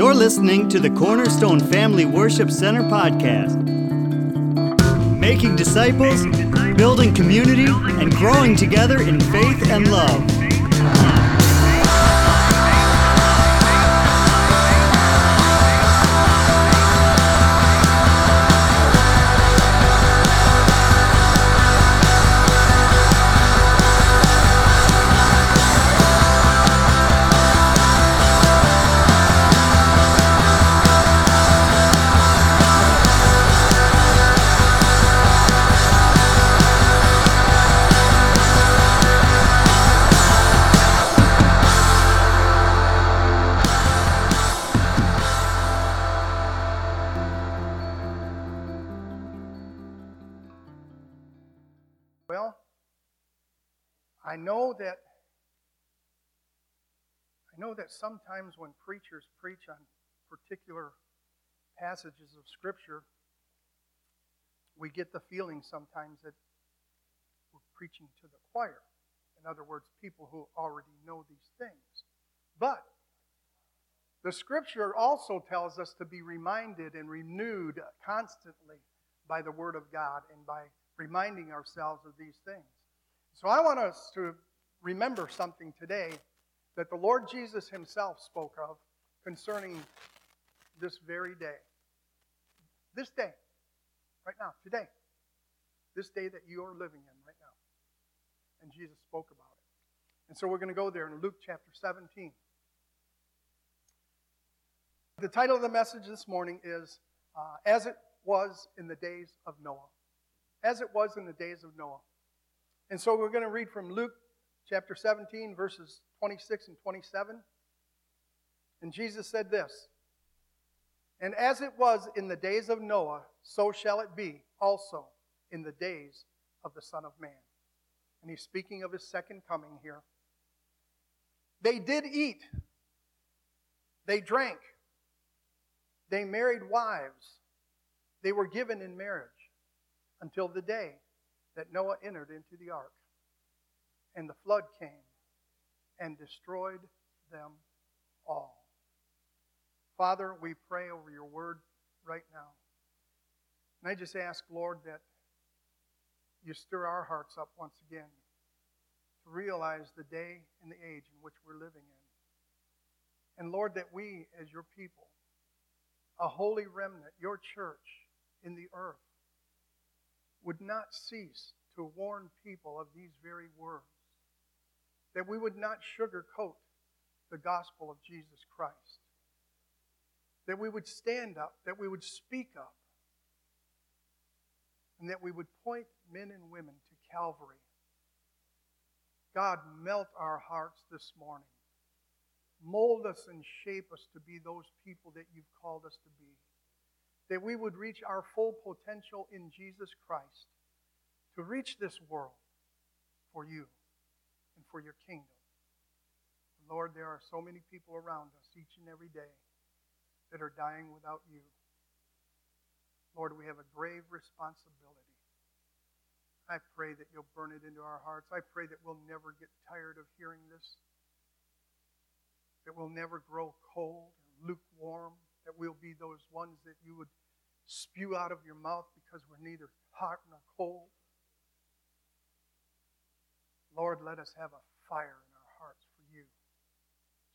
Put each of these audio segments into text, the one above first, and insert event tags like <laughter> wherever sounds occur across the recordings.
You're listening to the Cornerstone Family Worship Center podcast. Making disciples, building community, and growing together in faith and love. Sometimes when preachers preach on particular passages of scripture, we get the feeling sometimes that we're preaching to the choir. In other words, people who already know these things. But the scripture also tells us to be reminded and renewed constantly by the word of God and by reminding ourselves of these things. So I want us to remember something today that the Lord Jesus himself spoke of concerning this very day. This day, right now, today. This day that you are living in right now. And Jesus spoke about it. And so we're going to go there in Luke chapter 17. The title of the message this morning is uh, As It Was in the Days of Noah as it was in the days of Noah. And so we're going to read from Luke chapter 17, verses 26 and 27. And Jesus said this And as it was in the days of Noah, so shall it be also in the days of the Son of Man. And he's speaking of his second coming here. They did eat, they drank, they married wives, they were given in marriage until the day that Noah entered into the ark. And the flood came and destroyed them all. Father, we pray over your word right now. And I just ask, Lord, that you stir our hearts up once again to realize the day and the age in which we're living in. And Lord, that we, as your people, a holy remnant, your church in the earth, would not cease to warn people of these very words. That we would not sugarcoat the gospel of Jesus Christ. That we would stand up, that we would speak up, and that we would point men and women to Calvary. God, melt our hearts this morning. Mold us and shape us to be those people that you've called us to be that we would reach our full potential in Jesus Christ to reach this world for you for your kingdom. Lord, there are so many people around us each and every day that are dying without you. Lord, we have a grave responsibility. I pray that you'll burn it into our hearts. I pray that we'll never get tired of hearing this, that we'll never grow cold or lukewarm, that we'll be those ones that you would spew out of your mouth because we're neither hot nor cold. Lord, let us have a fire in our hearts for you.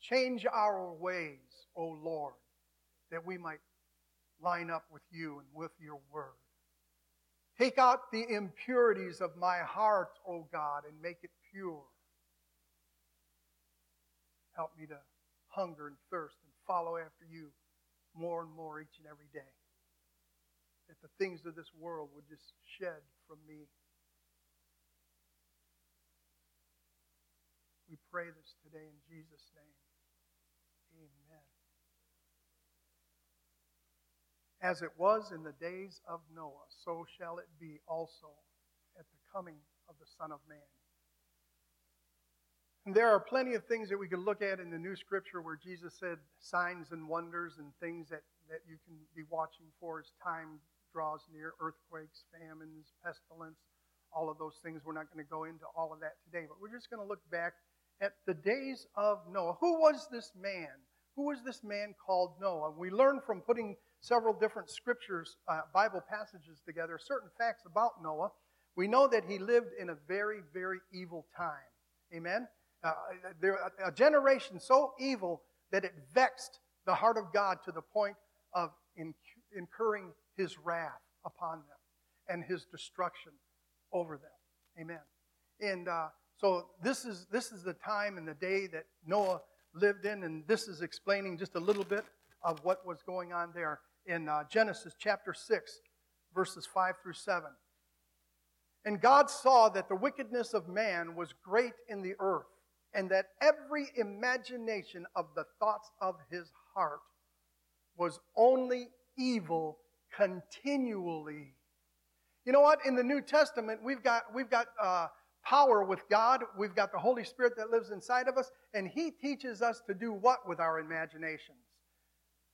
Change our ways, O Lord, that we might line up with you and with your word. Take out the impurities of my heart, O God, and make it pure. Help me to hunger and thirst and follow after you more and more each and every day that the things of this world would just shed from me. We pray this today in Jesus' name. Amen. As it was in the days of Noah, so shall it be also at the coming of the Son of Man. And there are plenty of things that we could look at in the New Scripture where Jesus said signs and wonders and things that, that you can be watching for as time draws near earthquakes, famines, pestilence, all of those things. We're not going to go into all of that today, but we're just going to look back at the days of Noah. Who was this man Who was this man called Noah? We learn from putting several different scriptures, uh, Bible passages together, certain facts about Noah. We know that he lived in a very, very evil time. Amen? Uh, there, a generation so evil that it vexed the heart of God to the point of incurring his wrath upon them and his destruction over them. Amen. And uh, so this is this is the time and the day that Noah lived in, and this is explaining just a little bit of what was going on there in uh, Genesis chapter six, verses five through seven. And God saw that the wickedness of man was great in the earth, and that every imagination of the thoughts of his heart was only evil continually. You know what? In the New Testament, we've got, we've got uh, power with God. We've got the Holy Spirit that lives inside of us, and He teaches us to do what with our imaginations?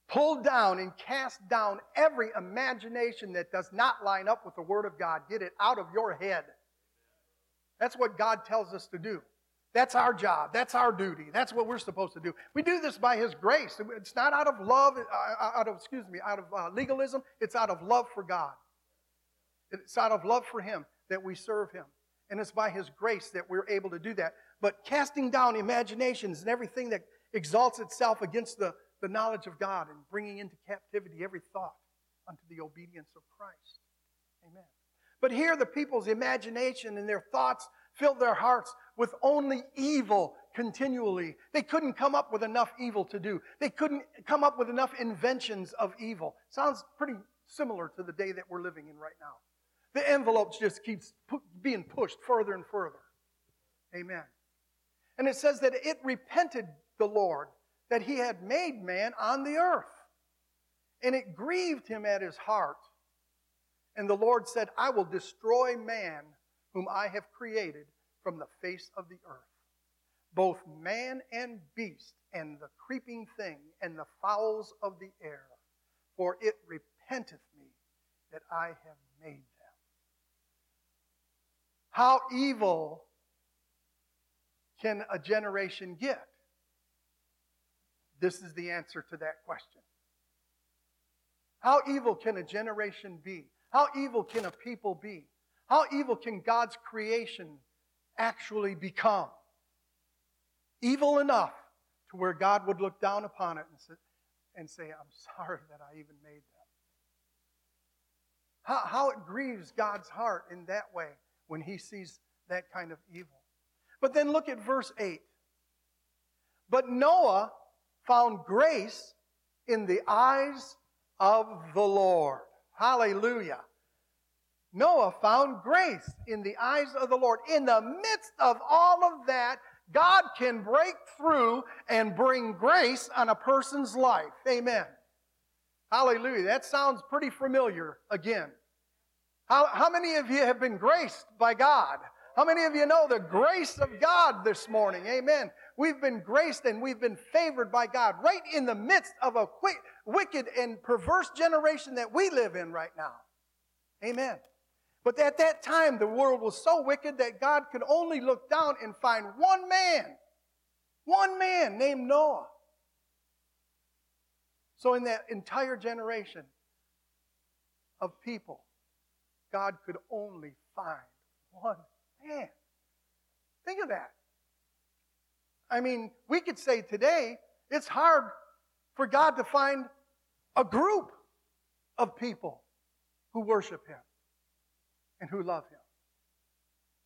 Pull down and cast down every imagination that does not line up with the Word of God. Get it out of your head. That's what God tells us to do. That's our job. That's our duty. That's what we're supposed to do. We do this by His grace. It's not out of love, uh, out of, excuse me, out of uh, legalism. It's out of love for God. It's out of love for Him that we serve Him. And it's by His grace that we're able to do that. But casting down imaginations and everything that exalts itself against the, the knowledge of God and bringing into captivity every thought unto the obedience of Christ. Amen. But here, the people's imagination and their thoughts filled their hearts with only evil continually. They couldn't come up with enough evil to do. They couldn't come up with enough inventions of evil. Sounds pretty similar to the day that we're living in right now. The envelope just keeps being pushed further and further. Amen. And it says that it repented the Lord that he had made man on the earth. And it grieved him at his heart. And the Lord said, I will destroy man whom I have created from the face of the earth, both man and beast, and the creeping thing, and the fowls of the air, for it repenteth me that I have made. How evil can a generation get? This is the answer to that question. How evil can a generation be? How evil can a people be? How evil can God's creation actually become? Evil enough to where God would look down upon it and say, I'm <laughs> sorry that I even made them. How, how it grieves God's heart in that way when he sees that kind of evil. But then look at verse 8. But Noah found grace in the eyes of the Lord. Hallelujah. Noah found grace in the eyes of the Lord. In the midst of all of that, God can break through and bring grace on a person's life. Amen. Hallelujah. That sounds pretty familiar again. How, how many of you have been graced by God? How many of you know the grace of God this morning? Amen. We've been graced and we've been favored by God right in the midst of a quick, wicked and perverse generation that we live in right now. Amen. But at that time, the world was so wicked that God could only look down and find one man, one man named Noah. So, in that entire generation of people, God could only find one man. Think of that. I mean, we could say today it's hard for God to find a group of people who worship Him and who love Him.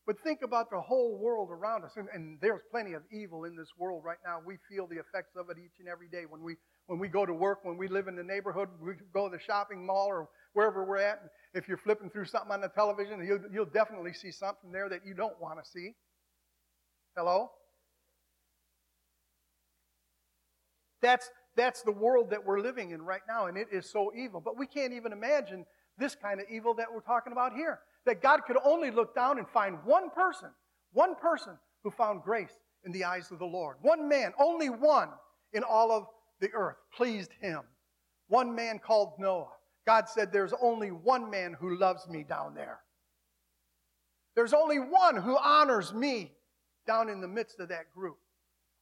But think about the whole world around us. And, and, there's plenty of evil in this world right now. We feel the effects of it each and every day when we, when we go to work, when we live in the neighborhood, we go to the shopping mall or wherever we're at. If you're flipping through something on the television, you'll, you'll definitely see something there that you don't want to see. Hello? That's, that's the world that we're living in right now, and it is so evil. But we can't even imagine this kind of evil that we're talking about here that God could only look down and find one person, one person who found grace in the eyes of the Lord. One man, only one in all of the earth pleased him. One man called Noah. God said, There's only one man who loves me down there. There's only one who honors me down in the midst of that group.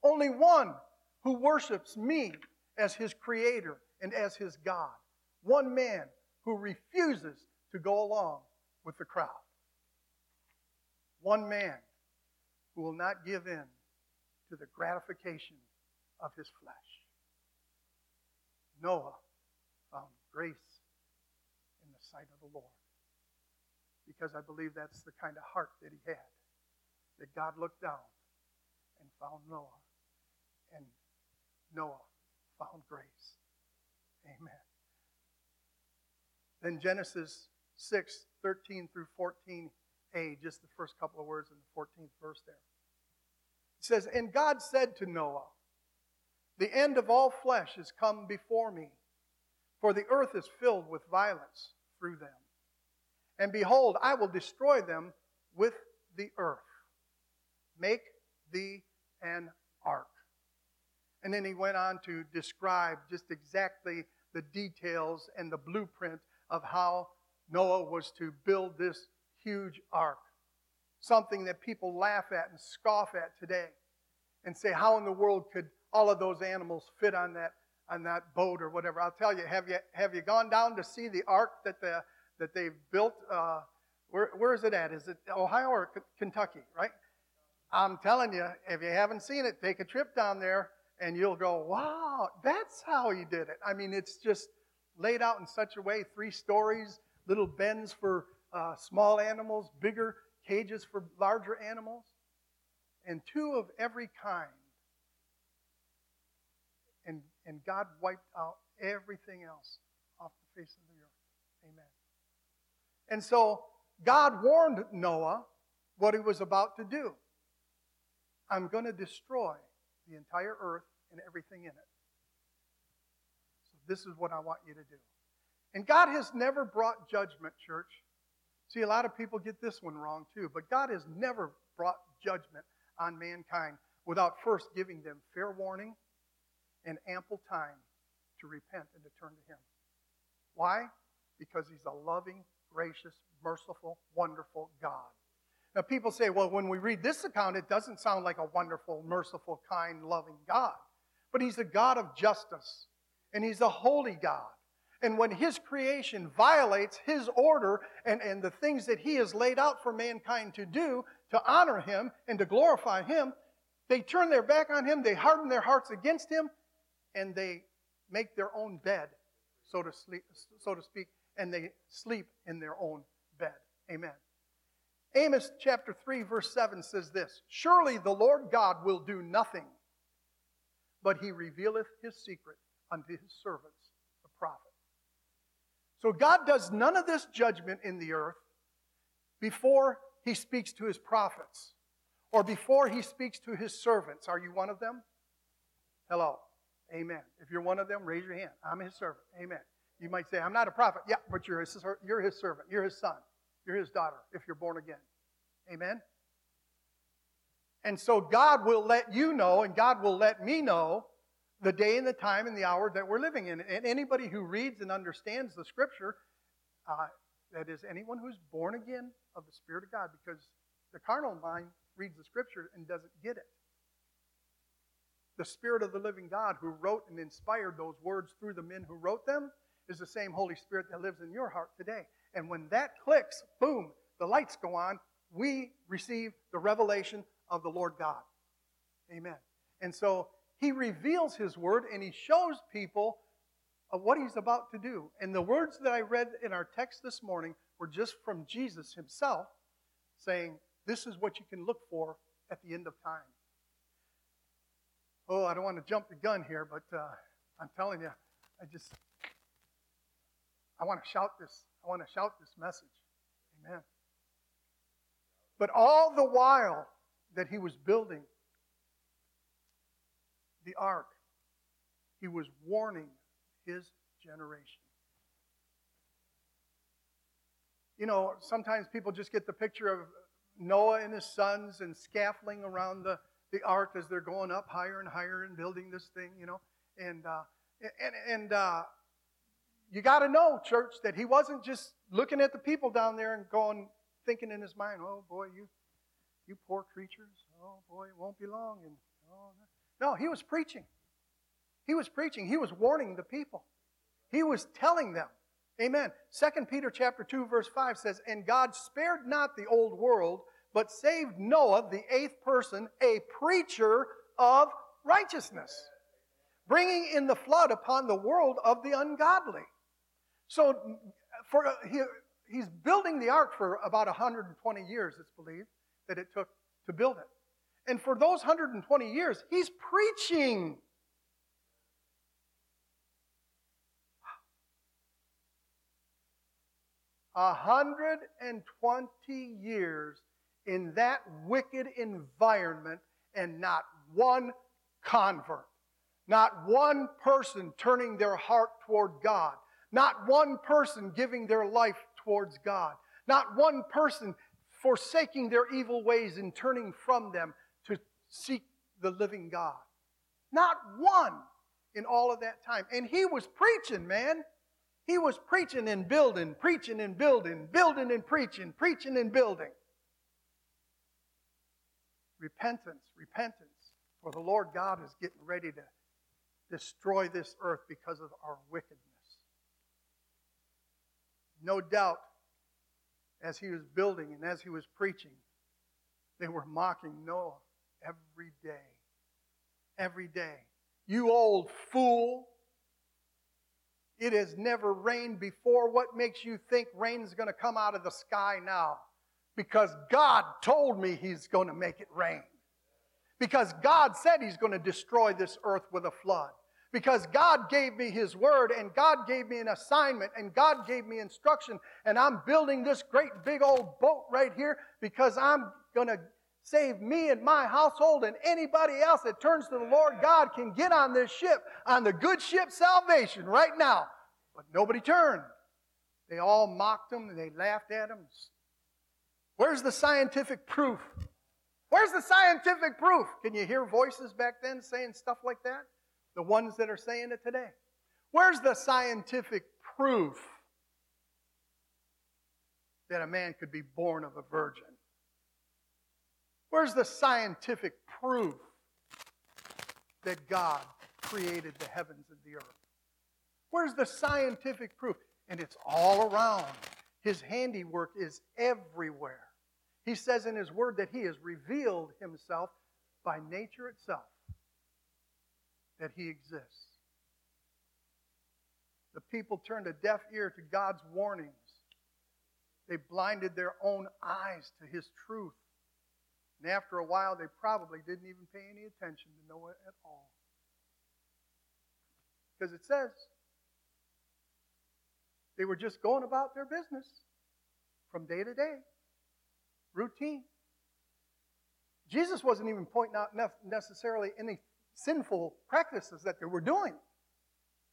Only one who worships me as his creator and as his God. One man who refuses to go along with the crowd. One man who will not give in to the gratification of his flesh. Noah found grace sight of the Lord because I believe that's the kind of heart that he had. That God looked down and found Noah, and Noah found grace. Amen. Then Genesis 6, 13 through 14a, just the first couple of words in the 14th verse there. It says, And God said to Noah, The end of all flesh is come before me, for the earth is filled with violence through them. And behold, I will destroy them with the earth. Make thee an ark. And then he went on to describe just exactly the details and the blueprint of how Noah was to build this huge ark. Something that people laugh at and scoff at today and say, How in the world could all of those animals fit on that, on that boat or whatever? I'll tell you, have you, have you gone down to see the ark that the that they've built. Uh, where, where is it at? Is it Ohio or K- Kentucky, right? I'm telling you, if you haven't seen it, take a trip down there and you'll go, wow, that's how he did it. I mean, it's just laid out in such a way three stories, little bends for uh, small animals, bigger cages for larger animals, and two of every kind. And, and God wiped out everything else off the face of the earth. Amen. And so God warned Noah what he was about to do. I'm going to destroy the entire earth and everything in it. So this is what I want you to do. And God has never brought judgment, church. See, a lot of people get this one wrong too, but God has never brought judgment on mankind without first giving them fair warning and ample time to repent and to turn to Him. Why? Because He's a loving, gracious, merciful, wonderful God. Now, people say, well, when we read this account, it doesn't sound like a wonderful, merciful, kind, loving God. But He's a God of justice, and He's a holy God. And when His creation violates His order and, and the things that He has laid out for mankind to do to honor Him and to glorify Him, they turn their back on Him, they harden their hearts against Him, and they make their own bed, so to, sleep, so to speak, and they sleep in their own bed. Amen. Amos chapter 3, verse 7 says this Surely the Lord God will do nothing, but he revealeth his secret unto his servants, the prophet. So God does none of this judgment in the earth before he speaks to his prophets or before he speaks to his servants. Are you one of them? Hello. Amen. If you're one of them, raise your hand. I'm his servant. Amen. You might say, I'm not a prophet. Yeah, but you're his, you're his servant. You're his son. You're his daughter if you're born again. Amen? And so God will let you know, and God will let me know the day and the time and the hour that we're living in. And anybody who reads and understands the scripture, uh, that is, anyone who's born again of the Spirit of God, because the carnal mind reads the scripture and doesn't get it. The Spirit of the living God who wrote and inspired those words through the men who wrote them is the same Holy Spirit that lives in your heart today. And when that clicks, boom, the lights go on. We receive the revelation of the Lord God. Amen. And so he reveals his word and he shows people what he's about to do. And the words that I read in our text this morning were just from Jesus himself saying, This is what you can look for at the end of time. Oh, I don't want to jump the gun here, but uh, I'm telling you, I just I want to shout this. I want to shout this message. Amen. But all the while that he was building the ark, he was warning his generation. You know, sometimes people just get the picture of Noah and his sons and scaffolding around the, the ark as they're going up higher and higher and building this thing, you know. And, uh, and, and uh, you got to know, church, that he wasn't just looking at the people down there and going, thinking in his mind, oh boy, you, you poor creatures. Oh boy, it won't be long. And oh, no, he was preaching. He was preaching. He was warning the people. He was telling them. Amen. 2 Peter chapter 2 verse 5 says, "And God spared not the old world, but saved Noah, the eighth person, a preacher of righteousness, bringing in the flood upon the world of the ungodly." So for he, he's building the ark for about 120 years, it's believed that it took to build it. And for those 120 years, he's preaching. 120 years in that wicked environment and not one convert, not one person turning their heart toward God, not one person giving their life towards God, not one person forsaking their evil ways and turning from them to seek the living God. Not one in all of that time. And he was preaching, man. He was preaching and building, preaching and building, building and preaching, preaching and building. Repentance, repentance. For the Lord God is getting ready to destroy this earth because of our wickedness. No doubt, as he was building and as he was preaching, they were mocking Noah every day. Every day. You old fool. It has never rained before. What makes you think rain's going to come out of the sky now? Because God told me He's going to make it rain. Because God said He's going to destroy this earth with a flood. Because God gave me His word and God gave me an assignment and God gave me instruction. And I'm building this great big old boat right here because I'm going to save me and my household and anybody else that turns to the Lord God can get on this ship, on the good ship salvation right now. But nobody turned. They all mocked him and they laughed at him. Where's the scientific proof? Where's the scientific proof? Can you hear voices back then saying stuff like that? The ones that are saying it today. Where's the scientific proof that a man could be born of a virgin? Where's the scientific proof that God created the heavens and the earth? Where's the scientific proof? And it's all around. His handiwork is everywhere. He says in His Word that He has revealed Himself by nature itself, that He exists. The people turned a deaf ear to God's warnings. They blinded their own eyes to His truth. And after a while, they probably didn't even pay any attention to Noah at all. Because it says they were just going about their business from day to day, routine. Jesus wasn't even pointing out necessarily any sinful practices that they were doing.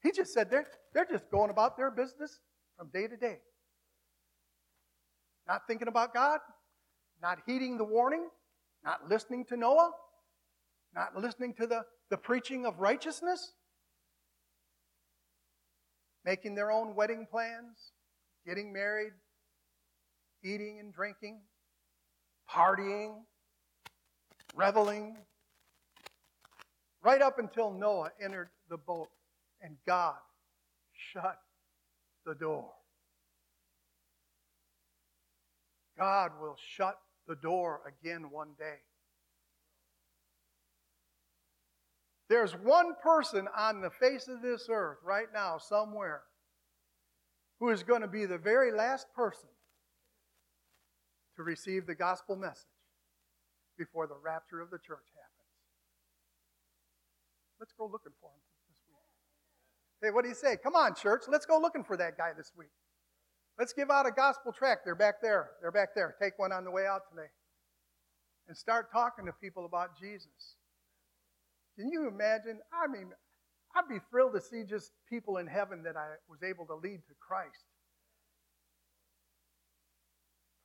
He just said they're, they're just going about their business from day to day. Not thinking about God, not heeding the warning, not listening to Noah? Not listening to the, the preaching of righteousness? Making their own wedding plans? Getting married? Eating and drinking? Partying? Reveling? Right up until Noah entered the boat and God shut the door. God will shut the door again one day. There's one person on the face of this earth right now, somewhere, who is going to be the very last person to receive the gospel message before the rapture of the church happens. Let's go looking for him this week. Hey, what do you say? Come on, church. Let's go looking for that guy this week. Let's give out a gospel tract. They're back there. They're back there. Take one on the way out today. And start talking to people about Jesus. Can you imagine? I mean, I'd be thrilled to see just people in heaven that I was able to lead to Christ.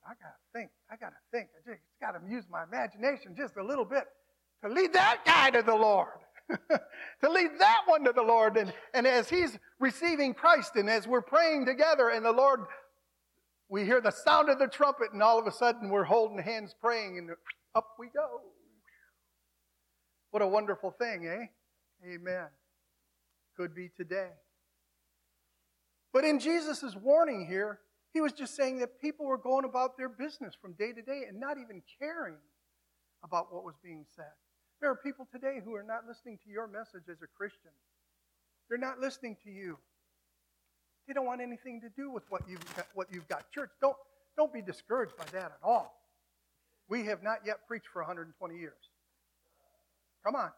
I got to think. I got to think. I just got to use my imagination just a little bit to lead that guy to the Lord. <laughs> to lead that one to the Lord. And, and as he's receiving Christ and as we're praying together and the Lord, we hear the sound of the trumpet and all of a sudden we're holding hands praying and up we go. What a wonderful thing, eh? Amen. Could be today. But in Jesus' warning here, he was just saying that people were going about their business from day to day and not even caring about what was being said. There are people today who are not listening to your message as a Christian. They're not listening to you. They don't want anything to do with what you've got, what you've got. Church, don't, don't be discouraged by that at all. We have not yet preached for 120 years. Come on.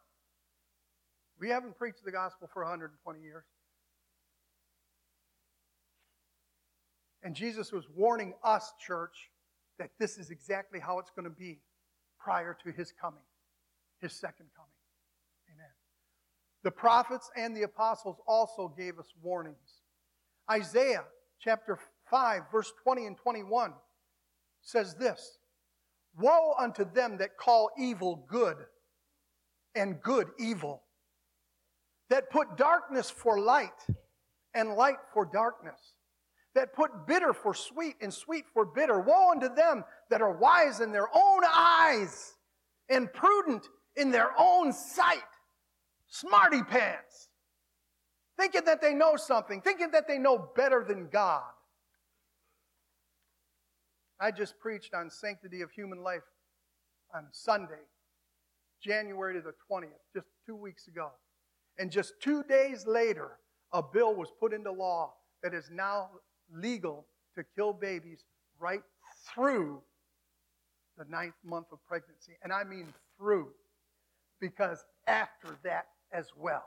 We haven't preached the gospel for 120 years. And Jesus was warning us, church, that this is exactly how it's going to be prior to his coming, his second coming. Amen. The prophets and the apostles also gave us warnings. Isaiah chapter 5, verse 20 and 21 says this Woe unto them that call evil good and good evil, that put darkness for light and light for darkness, that put bitter for sweet and sweet for bitter. Woe unto them that are wise in their own eyes and prudent in their own sight. Smarty pants. Thinking that they know something, thinking that they know better than God. I just preached on sanctity of human life on Sunday, January the 20th, just two weeks ago. And just two days later, a bill was put into law that is now legal to kill babies right through the ninth month of pregnancy. And I mean through, because after that as well,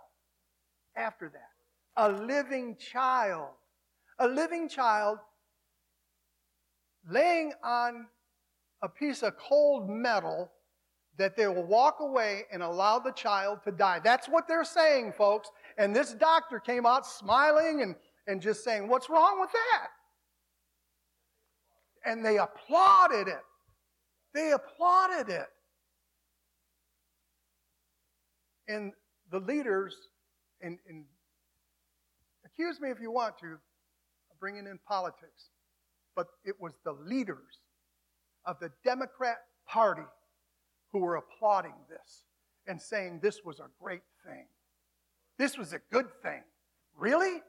after that, a living child, a living child laying on a piece of cold metal that they will walk away and allow the child to die. That's what they're saying, folks. And this doctor came out smiling and, and just saying, What's wrong with that? And they applauded it. They applauded it. And the leaders, and, and accuse me if you want to, bringing in politics but it was the leaders of the Democrat Party who were applauding this and saying this was a great thing. This was a good thing. Really?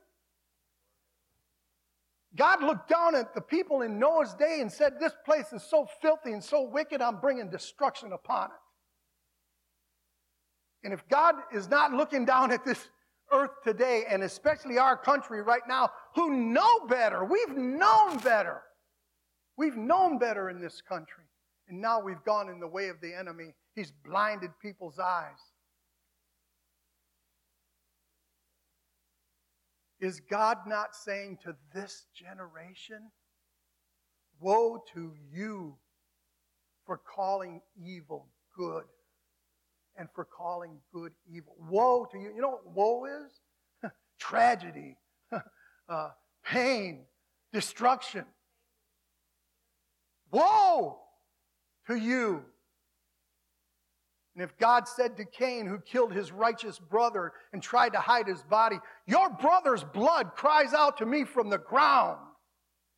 God looked down at the people in Noah's day and said, This place is so filthy and so wicked, I'm bringing destruction upon it. And if God is not looking down at this earth today, and especially our country right now, who know better. We've known better. We've known better in this country. And now we've gone in the way of the enemy. He's blinded people's eyes. Is God not saying to this generation, Woe to you for calling evil good and for calling good evil. Woe to you. You know what woe is? <laughs> Tragedy, <laughs> uh, pain, destruction. Woe to you. And if God said to Cain, who killed his righteous brother and tried to hide his body, Your brother's blood cries out to me from the ground,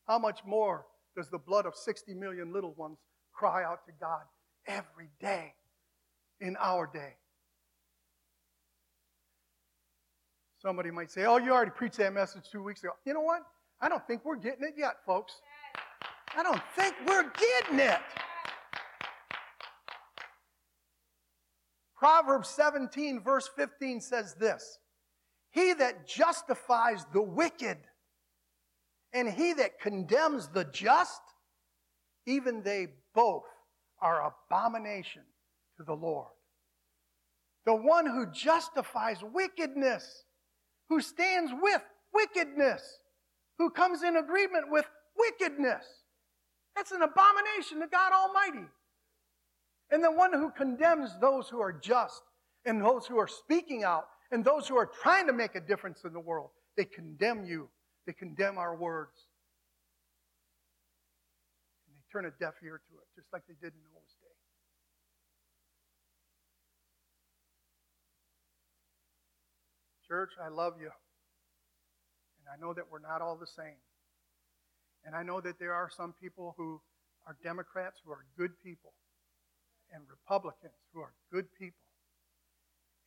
how much more does the blood of 60 million little ones cry out to God every day? in our day. Somebody might say, Oh, you already preached that message two weeks ago. You know what? I don't think we're getting it yet, folks. I don't think we're getting it. Proverbs 17, verse 15 says this He that justifies the wicked and he that condemns the just, even they both are abomination to the Lord. The one who justifies wickedness, who stands with wickedness, who comes in agreement with wickedness. That's an abomination to God Almighty. And the one who condemns those who are just and those who are speaking out and those who are trying to make a difference in the world, they condemn you. They condemn our words. And they turn a deaf ear to it, just like they did in Noah's day. Church, I love you. And I know that we're not all the same. And I know that there are some people who are Democrats who are good people and Republicans who are good people.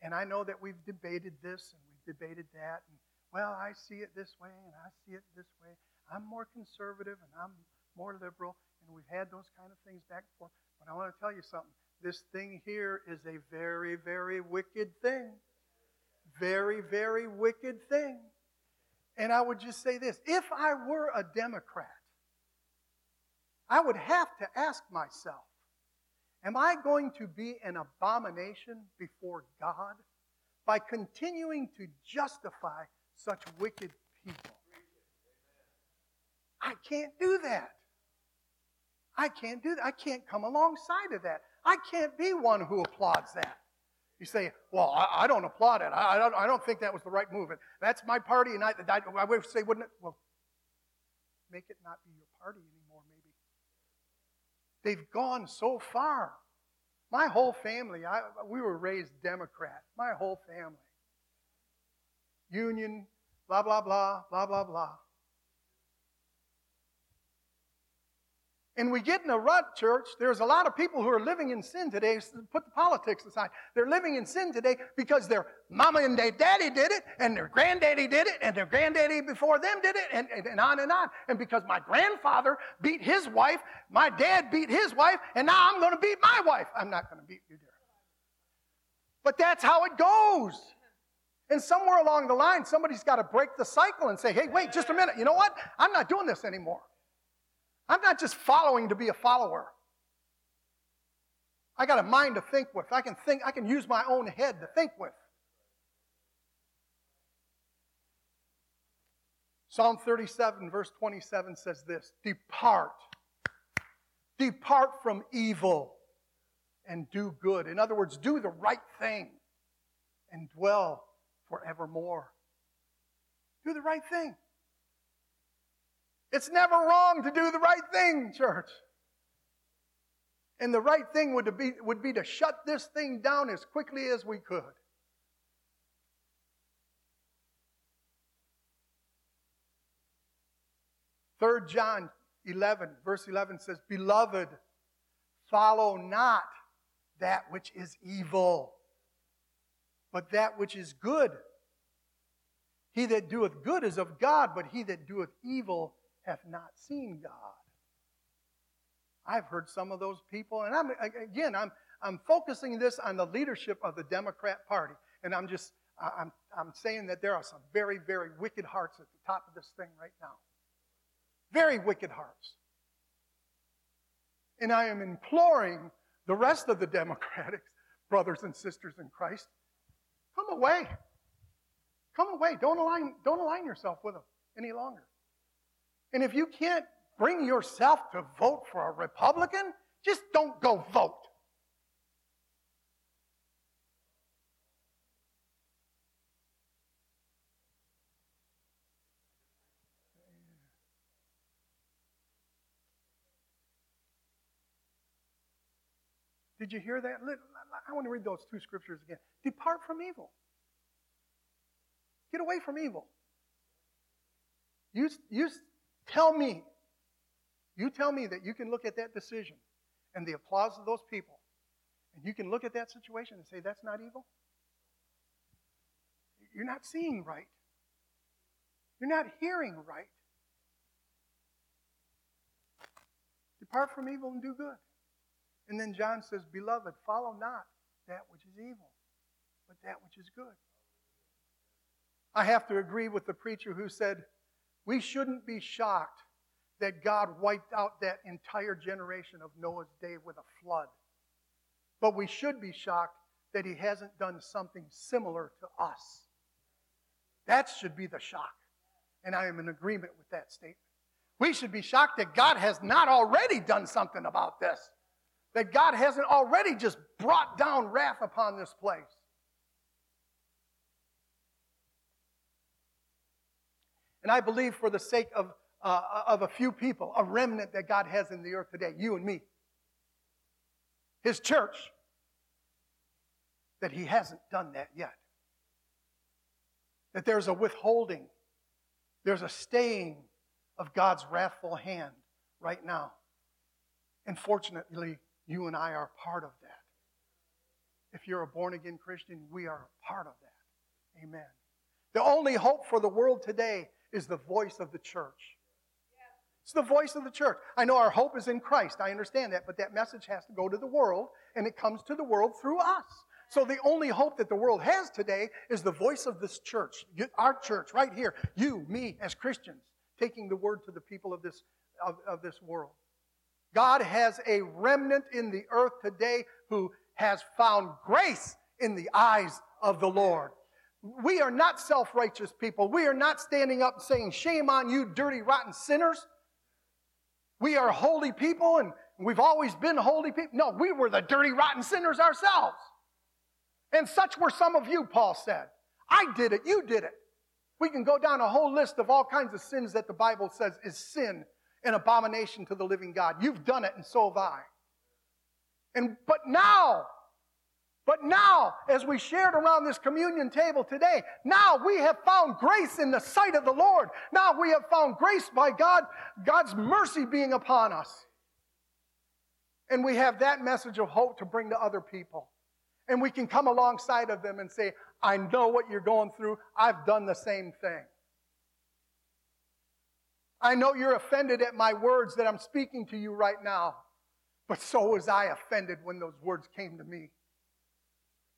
And I know that we've debated this and we've debated that. And, well, I see it this way and I see it this way. I'm more conservative and I'm more liberal. And we've had those kind of things back and forth. But I want to tell you something. This thing here is a very, very wicked thing. Very, very wicked thing. And I would just say this if I were a Democrat, I would have to ask myself Am I going to be an abomination before God by continuing to justify such wicked people? I can't do that. I can't do that. I can't come alongside of that. I can't be one who applauds that. You say, well, I, I don't applaud it. I, I, don't, I don't think that was the right move. That's my party, and I, I, I would say, wouldn't it? Well, make it not be your party anymore. They've gone so far. My whole family, I, we were raised Democrat. My whole family. Union, blah, blah, blah, blah, blah, blah. And we get in a rut, church. There's a lot of people who are living in sin today. Put the politics aside. They're living in sin today because their mama and their daddy did it, and their granddaddy did it, and their granddaddy before them did it, and, and, and on and on. And because my grandfather beat his wife, my dad beat his wife, and now I'm going to beat my wife. I'm not going to beat you, dear. But that's how it goes. And somewhere along the line, somebody's got to break the cycle and say, hey, wait, just a minute. You know what? I'm not doing this anymore. I'm not just following to be a follower. I got a mind to think with. I can think, I can use my own head to think with. Psalm 37, verse 27 says this Depart. Depart from evil and do good. In other words, do the right thing and dwell forevermore. Do the right thing. It's never wrong to do the right thing, church. And the right thing would be, would be to shut this thing down as quickly as we could. Third John 11, verse 11 says, Beloved, follow not that which is evil, but that which is good. He that doeth good is of God, but he that doeth evil hath not seen God. I've heard some of those people, and I'm again, I'm I'm focusing this on the leadership of the Democrat Party, and I'm just I'm I'm saying that there are some very very wicked hearts at the top of this thing right now, very wicked hearts, and I am imploring the rest of the Democratic <laughs> brothers and sisters in Christ, come away, come away. Don't align don't align yourself with them any longer. And if you can't bring yourself to vote for a Republican, just don't go vote. Did you hear that? I want to read those two scriptures again. Depart from evil. Get away from evil. You, you Tell me, you tell me that you can look at that decision and the applause of those people, and you can look at that situation and say, that's not evil? You're not seeing right. You're not hearing right. Depart from evil and do good. And then John says, Beloved, follow not that which is evil, but that which is good. I have to agree with the preacher who said, we shouldn't be shocked that God wiped out that entire generation of Noah's day with a flood. But we should be shocked that he hasn't done something similar to us. That should be the shock. And I am in agreement with that statement. We should be shocked that God has not already done something about this, that God hasn't already just brought down wrath upon this place. And I believe for the sake of, uh, of a few people, a remnant that God has in the earth today, you and me, His church, that He hasn't done that yet. That there's a withholding, there's a staying of God's wrathful hand right now. And fortunately, you and I are part of that. If you're a born again Christian, we are a part of that. Amen. The only hope for the world today is the voice of the church. It's the voice of the church. I know our hope is in Christ. I understand that, but that message has to go to the world, and it comes to the world through us. So the only hope that the world has today is the voice of this church, our church right here, you, me, as Christians, taking the word to the people of this, of, of this world. God has a remnant in the earth today who has found grace in the eyes of the Lord. We are not self righteous people. We are not standing up and saying, Shame on you, dirty, rotten sinners. We are holy people and we've always been holy people. No, we were the dirty, rotten sinners ourselves. And such were some of you, Paul said. I did it, you did it. We can go down a whole list of all kinds of sins that the Bible says is sin and abomination to the living God. You've done it, and so have I. And but now, but now, as we shared around this communion table today, now we have found grace in the sight of the Lord. Now we have found grace by God, God's mercy being upon us. And we have that message of hope to bring to other people. And we can come alongside of them and say, I know what you're going through. I've done the same thing. I know you're offended at my words that I'm speaking to you right now, but so was I offended when those words came to me.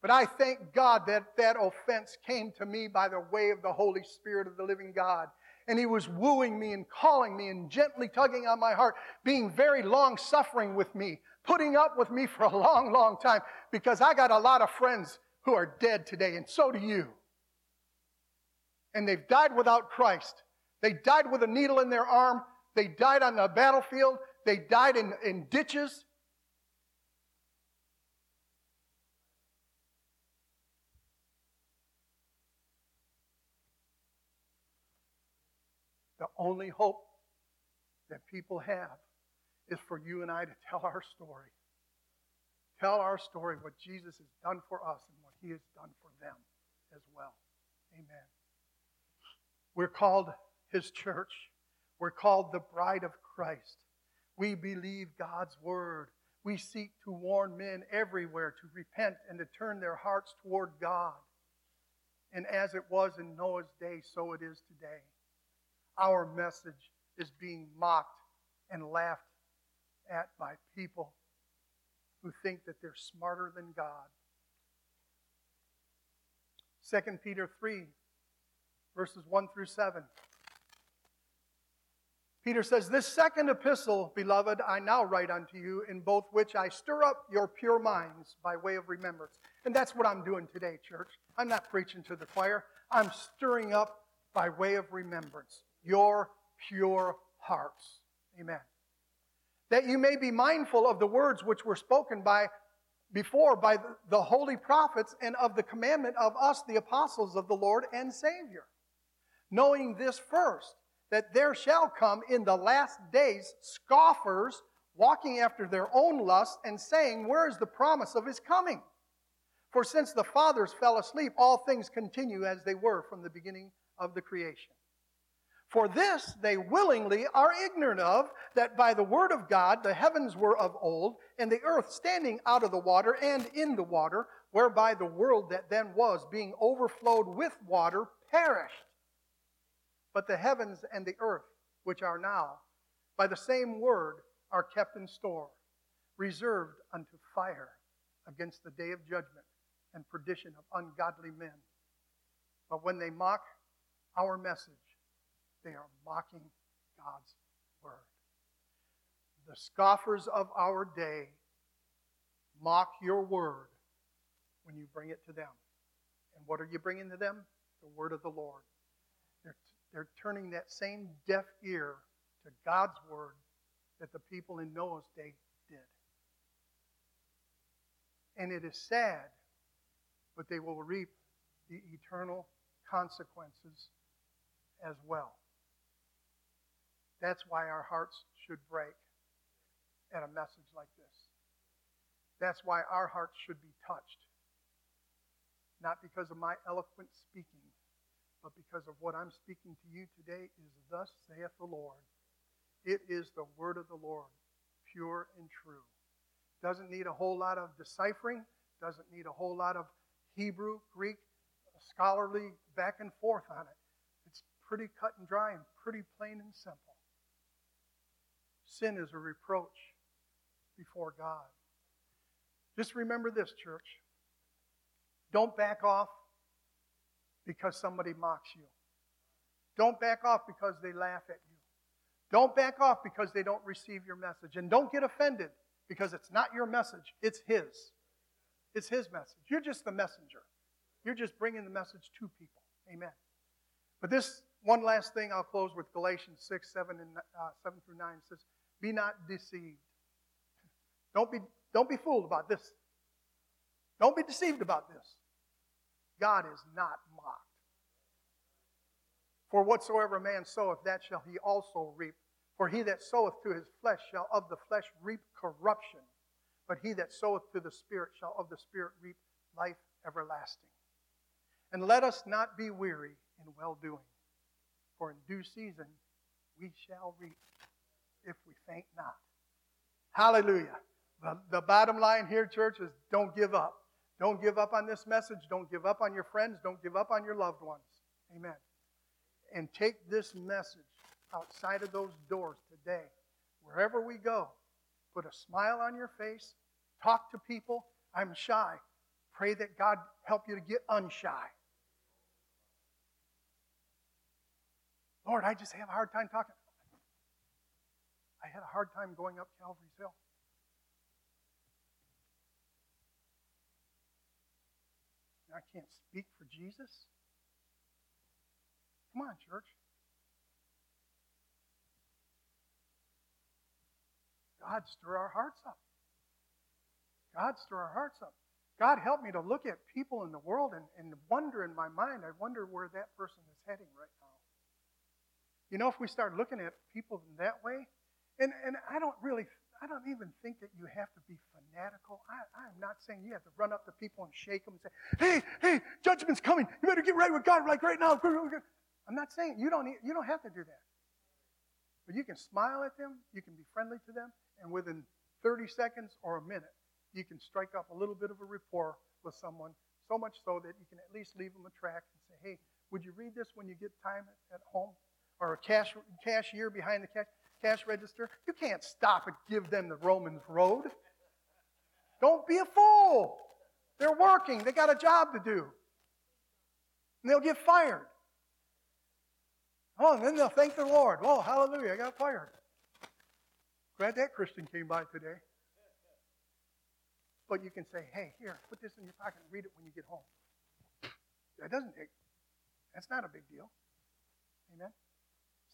But I thank God that that offense came to me by the way of the Holy Spirit of the living God. And He was wooing me and calling me and gently tugging on my heart, being very long suffering with me, putting up with me for a long, long time because I got a lot of friends who are dead today, and so do you. And they've died without Christ. They died with a needle in their arm. They died on the battlefield. They died in, in ditches. The only hope that people have is for you and I to tell our story. Tell our story, what Jesus has done for us and what he has done for them as well. Amen. We're called his church. We're called the bride of Christ. We believe God's word. We seek to warn men everywhere to repent and to turn their hearts toward God. And as it was in Noah's day, so it is today. Our message is being mocked and laughed at by people who think that they're smarter than God. 2 Peter 3, verses 1 through 7. Peter says, This second epistle, beloved, I now write unto you, in both which I stir up your pure minds by way of remembrance. And that's what I'm doing today, church. I'm not preaching to the choir. I'm stirring up by way of remembrance your pure hearts. Amen. That you may be mindful of the words which were spoken by before by the holy prophets and of the commandment of us, the apostles of the Lord and Savior. Knowing this first, that there shall come in the last days scoffers walking after their own lust and saying, Where is the promise of his coming? For since the fathers fell asleep, all things continue as they were from the beginning of the creation. For this they willingly are ignorant of, that by the word of God the heavens were of old, and the earth standing out of the water and in the water, whereby the world that then was, being overflowed with water, perished. But the heavens and the earth, which are now, by the same word, are kept in store, reserved unto fire against the day of judgment and perdition of ungodly men. But when they mock our message, they are mocking God's word. The scoffers of our day mock your word when you bring it to them. And what are you bringing to them? The word of the Lord. They're they're turning that same deaf ear to God's word that the people in Noah's day did. And it is sad, but they will reap the eternal consequences as well. That's why our hearts should break at a message like this. That's why our hearts should be touched. Not because of my eloquent speaking, but because of what I'm speaking to you today is thus saith the Lord. It is the word of the Lord, pure and true. Doesn't need a whole lot of deciphering, doesn't need a whole lot of Hebrew, Greek, scholarly back and forth on it. It's pretty cut and dry and pretty plain and simple. Sin is a reproach before God. Just remember this, church. Don't back off because somebody mocks you. Don't back off because they laugh at you. Don't back off because they don't receive your message. And don't get offended because it's not your message, it's His. It's His message. You're just the messenger. You're just bringing the message to people. Amen. But this one last thing I'll close with Galatians 6, 7, and uh, 7 through 9 says, Be not deceived. Don't be, don't be fooled about this. Don't be deceived about this. God is not mocked. For whatsoever a man soweth, that shall he also reap. For he that soweth to his flesh shall of the flesh reap corruption, but he that soweth to the Spirit shall of the Spirit reap life everlasting. And let us not be weary in well doing, for in due season we shall reap if we faint not. Hallelujah. The, bottom line here, church, is don't give up. Don't give up on this message. Don't give up on your friends. Don't give up on your loved ones. Amen. And take this message outside of those doors today. Wherever we go, put a smile on your face. Talk to people. I'm shy. Pray that God help you to get unshy. Lord, I just have a hard time talking. I had a hard time going up Calvary's Hill. I can't speak for Jesus? Come on, church. God, stir our hearts up. God, stir our hearts up. God, help me to look at people in the world and, and wonder in my mind, I wonder where that person is heading right now. You know, if we start looking at people in that way, and, and I don't really I don't even think that you have to be fanatical. I, I'm not saying you have to run up to people and shake them and say, hey, hey, judgment's coming. You better get right with God like right now. I'm not saying you don't, you don't have to do that. But you can smile at them, you can be friendly to them, and within 30 seconds or a minute, you can strike up a little bit of a rapport with someone, so much so that you can at least leave them a tract and say, hey, would you read this when you get time at, at home? Or a cash, cashier behind the cash cash register. You can't stop and give them the Romans road. Don't be a fool. They're working, they got a job to do. And they'll get fired. Oh, and then they'll thank the Lord. Oh, hallelujah, I got fired. Glad that Christian came by today. But you can say, hey, here, put this in your pocket and read it when you get home. That doesn't take, that's not a big deal. Amen?